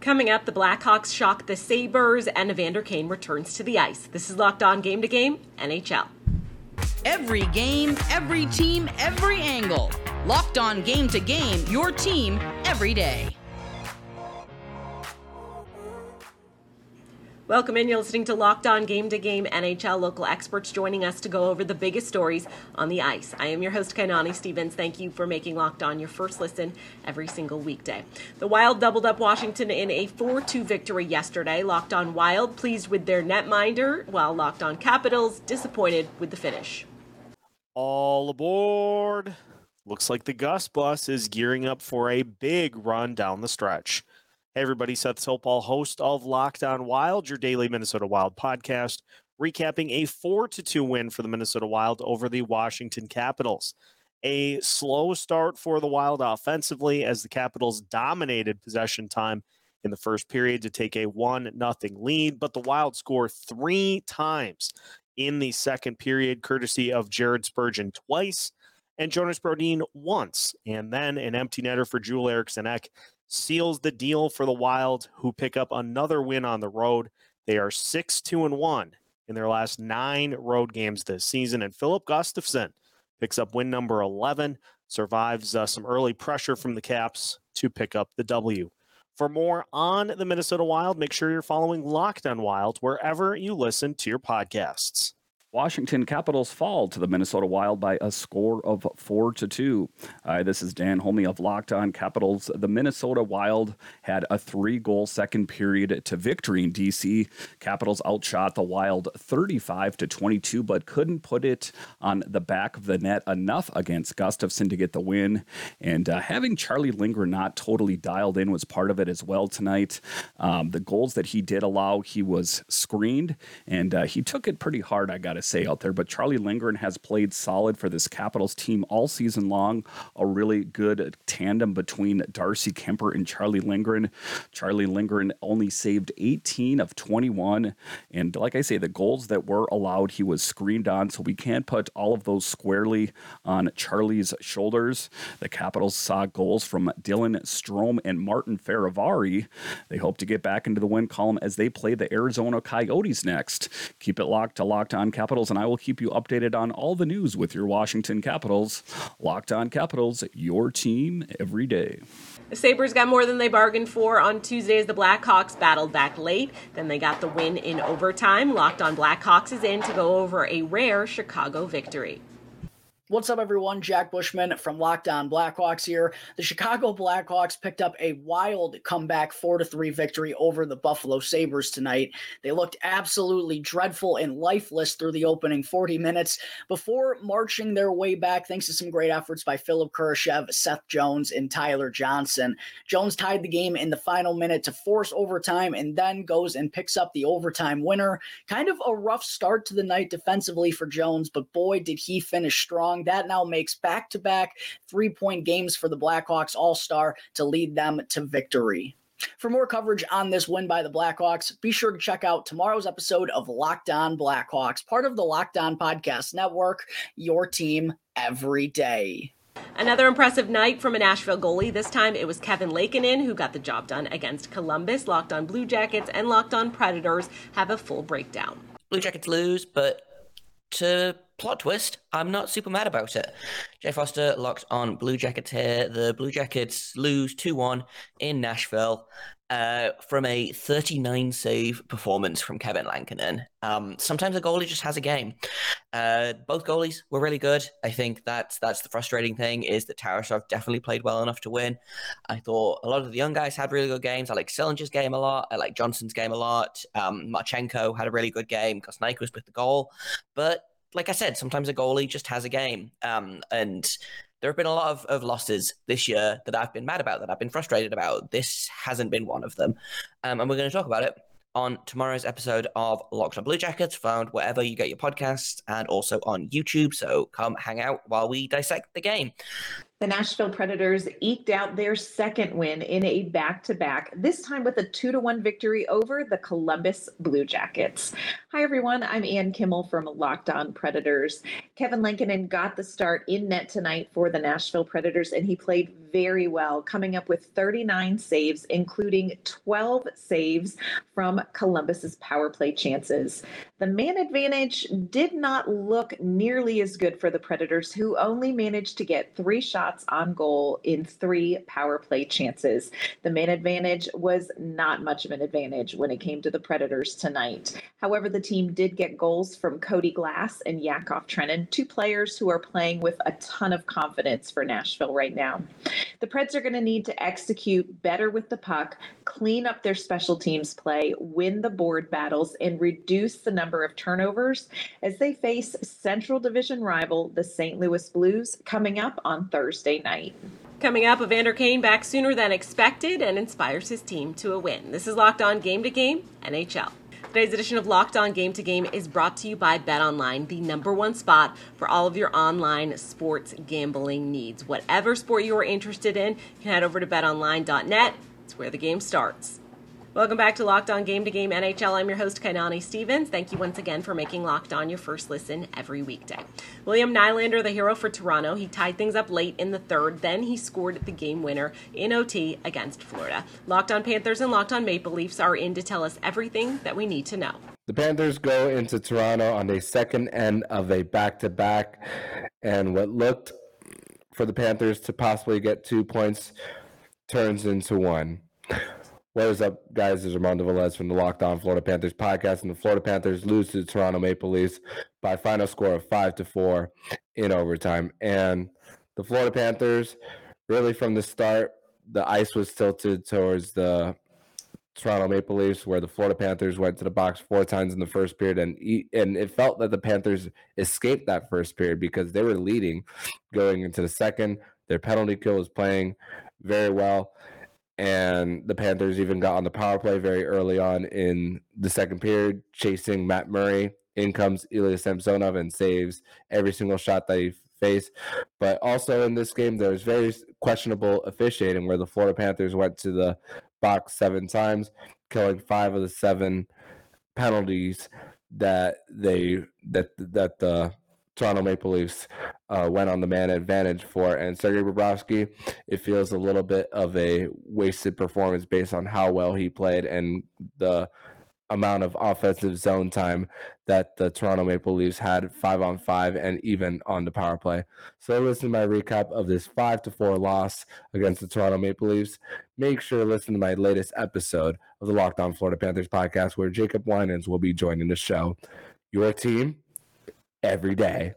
Coming up, the Blackhawks shock the Sabres and Evander Kane returns to the ice. This is Locked On Game to Game, NHL. Every game, every team, every angle. Locked On Game to Game, your team every day. Welcome in. You're listening to Locked On Game to Game NHL. Local experts joining us to go over the biggest stories on the ice. I am your host, Kainani Stevens. Thank you for making Locked On your first listen every single weekday. The Wild doubled up Washington in a 4 2 victory yesterday. Locked On Wild pleased with their netminder, while Locked On Capitals disappointed with the finish. All aboard! Looks like the Gus bus is gearing up for a big run down the stretch. Hey everybody, Seth Topal, host of Locked On Wild, your daily Minnesota Wild podcast, recapping a 4 to 2 win for the Minnesota Wild over the Washington Capitals. A slow start for the Wild offensively as the Capitals dominated possession time in the first period to take a 1 0 lead, but the Wild score three times in the second period, courtesy of Jared Spurgeon twice and Jonas Brodin once, and then an empty netter for Joel Eriksson Ek seals the deal for the Wild, who pick up another win on the road. They are 6 2 and 1 in their last nine road games this season. And Filip Gustavsson picks up win number 11, survives uh, some early pressure from the Caps to pick up the W. For more on the Minnesota Wild, make sure you're following Locked on Wild wherever you listen to your podcasts. Washington Capitals fall to the Minnesota Wild by a score of four to two. This is Dan Holme of Locked On Capitals. The Minnesota Wild had a three-goal second period to victory in DC. Capitals outshot the Wild 35 to 22, but couldn't put it on the back of the net enough against Gustavsson to get the win. And uh, having Charlie Lindgren not totally dialed in was part of it as well tonight. Um, the goals that he did allow, he was screened, and uh, he took it pretty hard. I got to say out there, but Charlie Lindgren has played solid for this Capitals team all season long. A really good tandem between Darcy Kuemper and Charlie Lindgren. Charlie Lindgren only saved 18 of 21. And like I say, the goals that were allowed, he was screened on. So we can't put all of those squarely on Charlie's shoulders. The Capitals saw goals from Dylan Strome and Martin Fehervary. They hope to get back into the win column as they play the Arizona Coyotes next. Keep it locked to Locked On Capitals Capitals, and I will keep you updated on all the news with your Washington Capitals. Locked on Capitals, your team every day. The Sabres got more than they bargained for on Tuesday as the Blackhawks battled back late. Then they got the win in overtime. Locked on Blackhawks is in to go over a rare Chicago victory. What's up, everyone? Jack Bushman from Locked On Blackhawks here. The Chicago Blackhawks picked up a wild comeback 4 to 3 victory over the Buffalo Sabres tonight. They looked absolutely dreadful and lifeless through the opening 40 minutes before marching their way back thanks to some great efforts by Philipp Kurashev, Seth Jones, and Tyler Johnson. Jones tied the game in the final minute to force overtime and then goes and picks up the overtime winner. Kind of a rough start to the night defensively for Jones, but boy, did he finish strong. That now makes back to back three point games for the Blackhawks All Star to lead them to victory. For more coverage on this win by the Blackhawks, be sure to check out tomorrow's episode of Locked On Blackhawks, part of the Locked On Podcast Network, your team every day. Another impressive night from a Nashville goalie. This time it was Kevin Lankinen who got the job done against Columbus. Locked on Blue Jackets and Locked on Predators have a full breakdown. Blue Jackets lose, but to plot twist, I'm not super mad about it. Jay Foster locked on Blue Jackets here. The Blue Jackets lose 2 1 in Nashville uh, from a 39 save performance from Kevin Lankinen. Um, sometimes a goalie just has a game. Uh, both goalies were really good. I think that's that's the frustrating thing is that Tarasov definitely played well enough to win. I thought a lot of the young guys had really good games. I like Sillinger's game a lot. I like Johnson's game a lot. Um, Marchenko had a really good game. Kosnaik was with the goal, but like I said, sometimes a goalie just has a game. Um, and there have been a lot of, of losses this year that I've been mad about, that I've been frustrated about. This hasn't been one of them. Um, and we're going to talk about it on tomorrow's episode of Locked on Blue Jackets, found wherever you get your podcasts and also on YouTube. So come hang out while we dissect the game. The Nashville Predators eked out their second win in a back to back, this time with a 2 to 1 victory over the Columbus Blue Jackets. Hi, everyone. I'm Ann Kimmel from Locked On Predators. Kevin Lankinen got the start in net tonight for the Nashville Predators, and he played very well, coming up with 39 saves, including 12 saves from Columbus's power play chances. The man advantage did not look nearly as good for the Predators, who only managed to get three shots shots on goal in three power play chances. The man advantage was not much of an advantage when it came to the Predators tonight. However, the team did get goals from Cody Glass and Yakov Trenin, two players who are playing with a ton of confidence for Nashville right now. The Preds are going to need to execute better with the puck, clean up their special teams play, win the board battles, and reduce the number of turnovers as they face Central Division rival, the St. Louis Blues, coming up on Thursday. Thursday night. Coming up, Evander Kane back sooner than expected and inspires his team to a win. This is Locked On Game to Game NHL. Today's edition of Locked On Game to Game is brought to you by Bet Online, the number one spot for all of your online sports gambling needs. Whatever sport you are interested in, you can head over to betonline.net. It's where the game starts. Welcome back to Locked On Game to Game NHL. I'm your host, Kainani Stevens. Thank you once again for making Locked On your first listen every weekday. William Nylander, the hero for Toronto, he tied things up late in the third. Then he scored the game winner in OT against Florida. Locked On Panthers and Locked On Maple Leafs are in to tell us everything that we need to know. The Panthers go into Toronto on the second end of a back to back, and what looked for the Panthers to possibly get two points turns into one. What is up, guys? This is Armando Velez from the Locked On Florida Panthers podcast, and the Florida Panthers lose to the Toronto Maple Leafs by final score of five to four in overtime. And the Florida Panthers, really from the start, the ice was tilted towards the Toronto Maple Leafs, where the Florida Panthers went to the box four times in the first period, and and it felt that the Panthers escaped that first period because they were leading going into the second. Their penalty kill was playing very well and the Panthers even got on the power play very early on in the second period, chasing Matt Murray. In comes Ilya Samsonov and saves every single shot that he faced. But also in this game, there was very questionable officiating where the Florida Panthers went to the box seven times, killing five of the seven penalties that they that that the Toronto Maple Leafs uh, went on the man advantage for. And Sergei Bobrovsky, it feels a little bit of a wasted performance based on how well he played and the amount of offensive zone time that the Toronto Maple Leafs had five on five and even on the power play. So listen to my recap of this five to four loss against the Toronto Maple Leafs. Make sure to listen to my latest episode of the Locked On Florida Panthers podcast where Jacob Winans will be joining the show. Your team every day.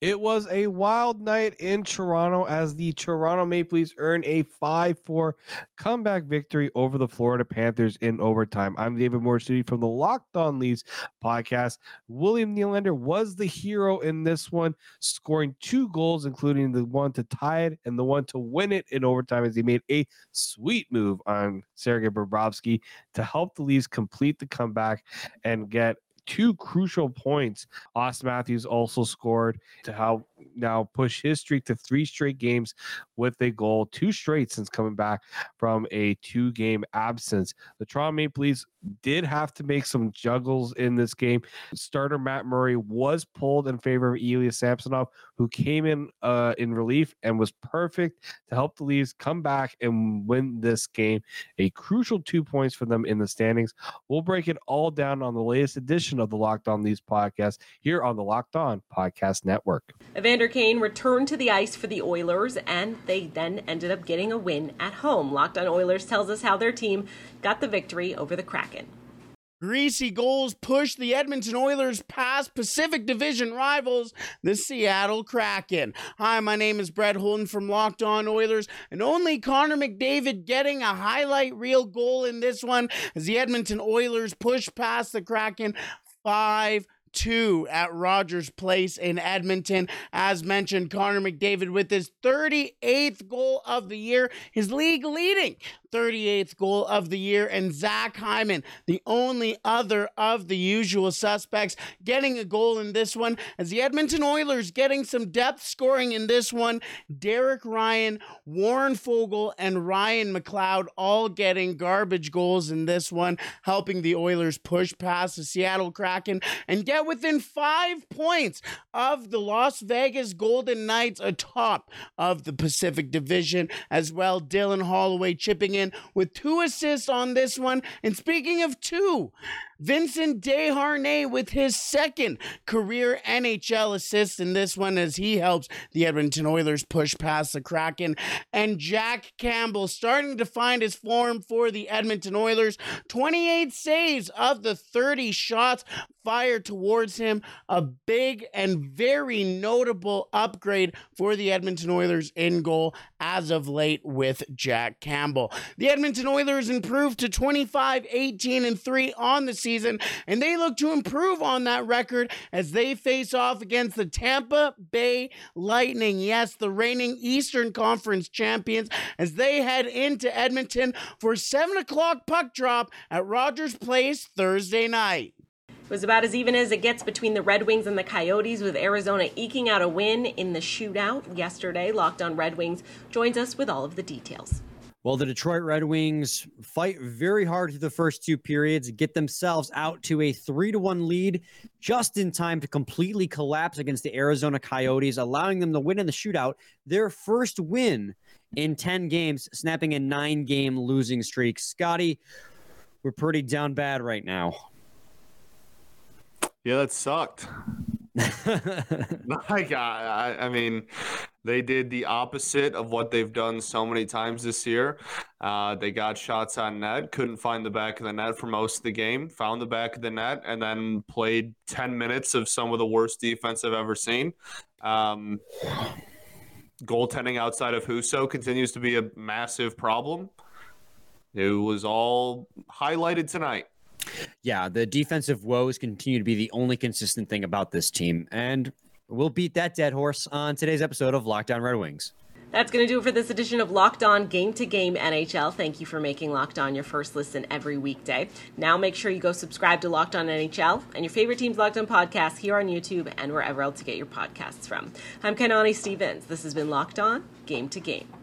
It was a wild night in Toronto as the Toronto Maple Leafs earned a 5 4 comeback victory over the Florida Panthers in overtime. I'm David Morsuti from the Locked On Leafs podcast. William Nylander was the hero in this one, scoring two goals, including the one to tie it and the one to win it in overtime as he made a sweet move on Sergei Bobrovsky to help the Leafs complete the comeback and get two crucial points. Auston Matthews also scored to help now push his streak to three straight games with a goal, two straight since coming back from a two game absence. The Toronto Maple Leafs did have to make some juggles in this game. Starter Matt Murray was pulled in favor of Ilya Samsonov, who came in uh, in relief and was perfect to help the Leafs come back and win this game. A crucial two points for them in the standings. We'll break it all down on the latest edition of the Locked On Leafs podcast here on the Locked On Podcast Network. Evander Kane returned to the ice for the Oilers, and they then ended up getting a win at home. Locked On Oilers tells us how their team got the victory over the Kraken. Greasy goals pushed the Edmonton Oilers past Pacific Division rivals, the Seattle Kraken. Hi, my name is Brett Holden from Locked On Oilers, and only Connor McDavid getting a highlight reel goal in this one as the Edmonton Oilers push past the Kraken 5 two at Rogers Place in Edmonton. As mentioned, Connor McDavid with his 38th goal of the year, his league leading 38th goal of the year, and Zach Hyman, the only other of the usual suspects, getting a goal in this one. As the Edmonton Oilers getting some depth scoring in this one, Derek Ryan, Warren Foegele, and Ryan McLeod all getting garbage goals in this one, helping the Oilers push past the Seattle Kraken and get within five points of the Las Vegas Golden Knights atop of the Pacific Division as well. Dylan Holloway chipping in with two assists on this one. And speaking of two, Vincent Desharnais with his second career NHL assist in this one as he helps the Edmonton Oilers push past the Kraken. And Jack Campbell starting to find his form for the Edmonton Oilers. 28 saves of the 30 shots towards him. A big and very notable upgrade for the Edmonton Oilers in goal as of late with Jack Campbell. The Edmonton Oilers improved to 25, 18, and 3 on the season, and they look to improve on that record as they face off against the Tampa Bay Lightning. Yes, the reigning Eastern Conference champions as they head into Edmonton for 7 o'clock puck drop at Rogers Place Thursday night. Was about as even as it gets between the Red Wings and the Coyotes, with Arizona eking out a win in the shootout yesterday. Locked on Red Wings joins us with all of the details. Well, the Detroit Red Wings fight very hard through the first two periods, get themselves out to a three to one lead just in time to completely collapse against the Arizona Coyotes, allowing them to win in the shootout, their first win in 10 games, snapping a nine game losing streak. Scotty, we're pretty down bad right now. Yeah, that sucked. like I, I mean, they did the opposite of what they've done so many times this year. Uh, they got shots on net, couldn't find the back of the net for most of the game, found the back of the net, and then played 10 minutes of some of the worst defense I've ever seen. Um, goaltending outside of Husso continues to be a massive problem. It was all highlighted tonight. Yeah, the defensive woes continue to be the only consistent thing about this team. And we'll beat that dead horse on today's episode of Locked On Red Wings. That's going to do it for this edition of Locked On Game to Game NHL. Thank you for making Locked On your first listen every weekday. Now make sure you go subscribe to Locked On NHL and your favorite team's Locked On podcast here on YouTube and wherever else you get your podcasts from. I'm Kainani Stevens. This has been Locked On Game to Game.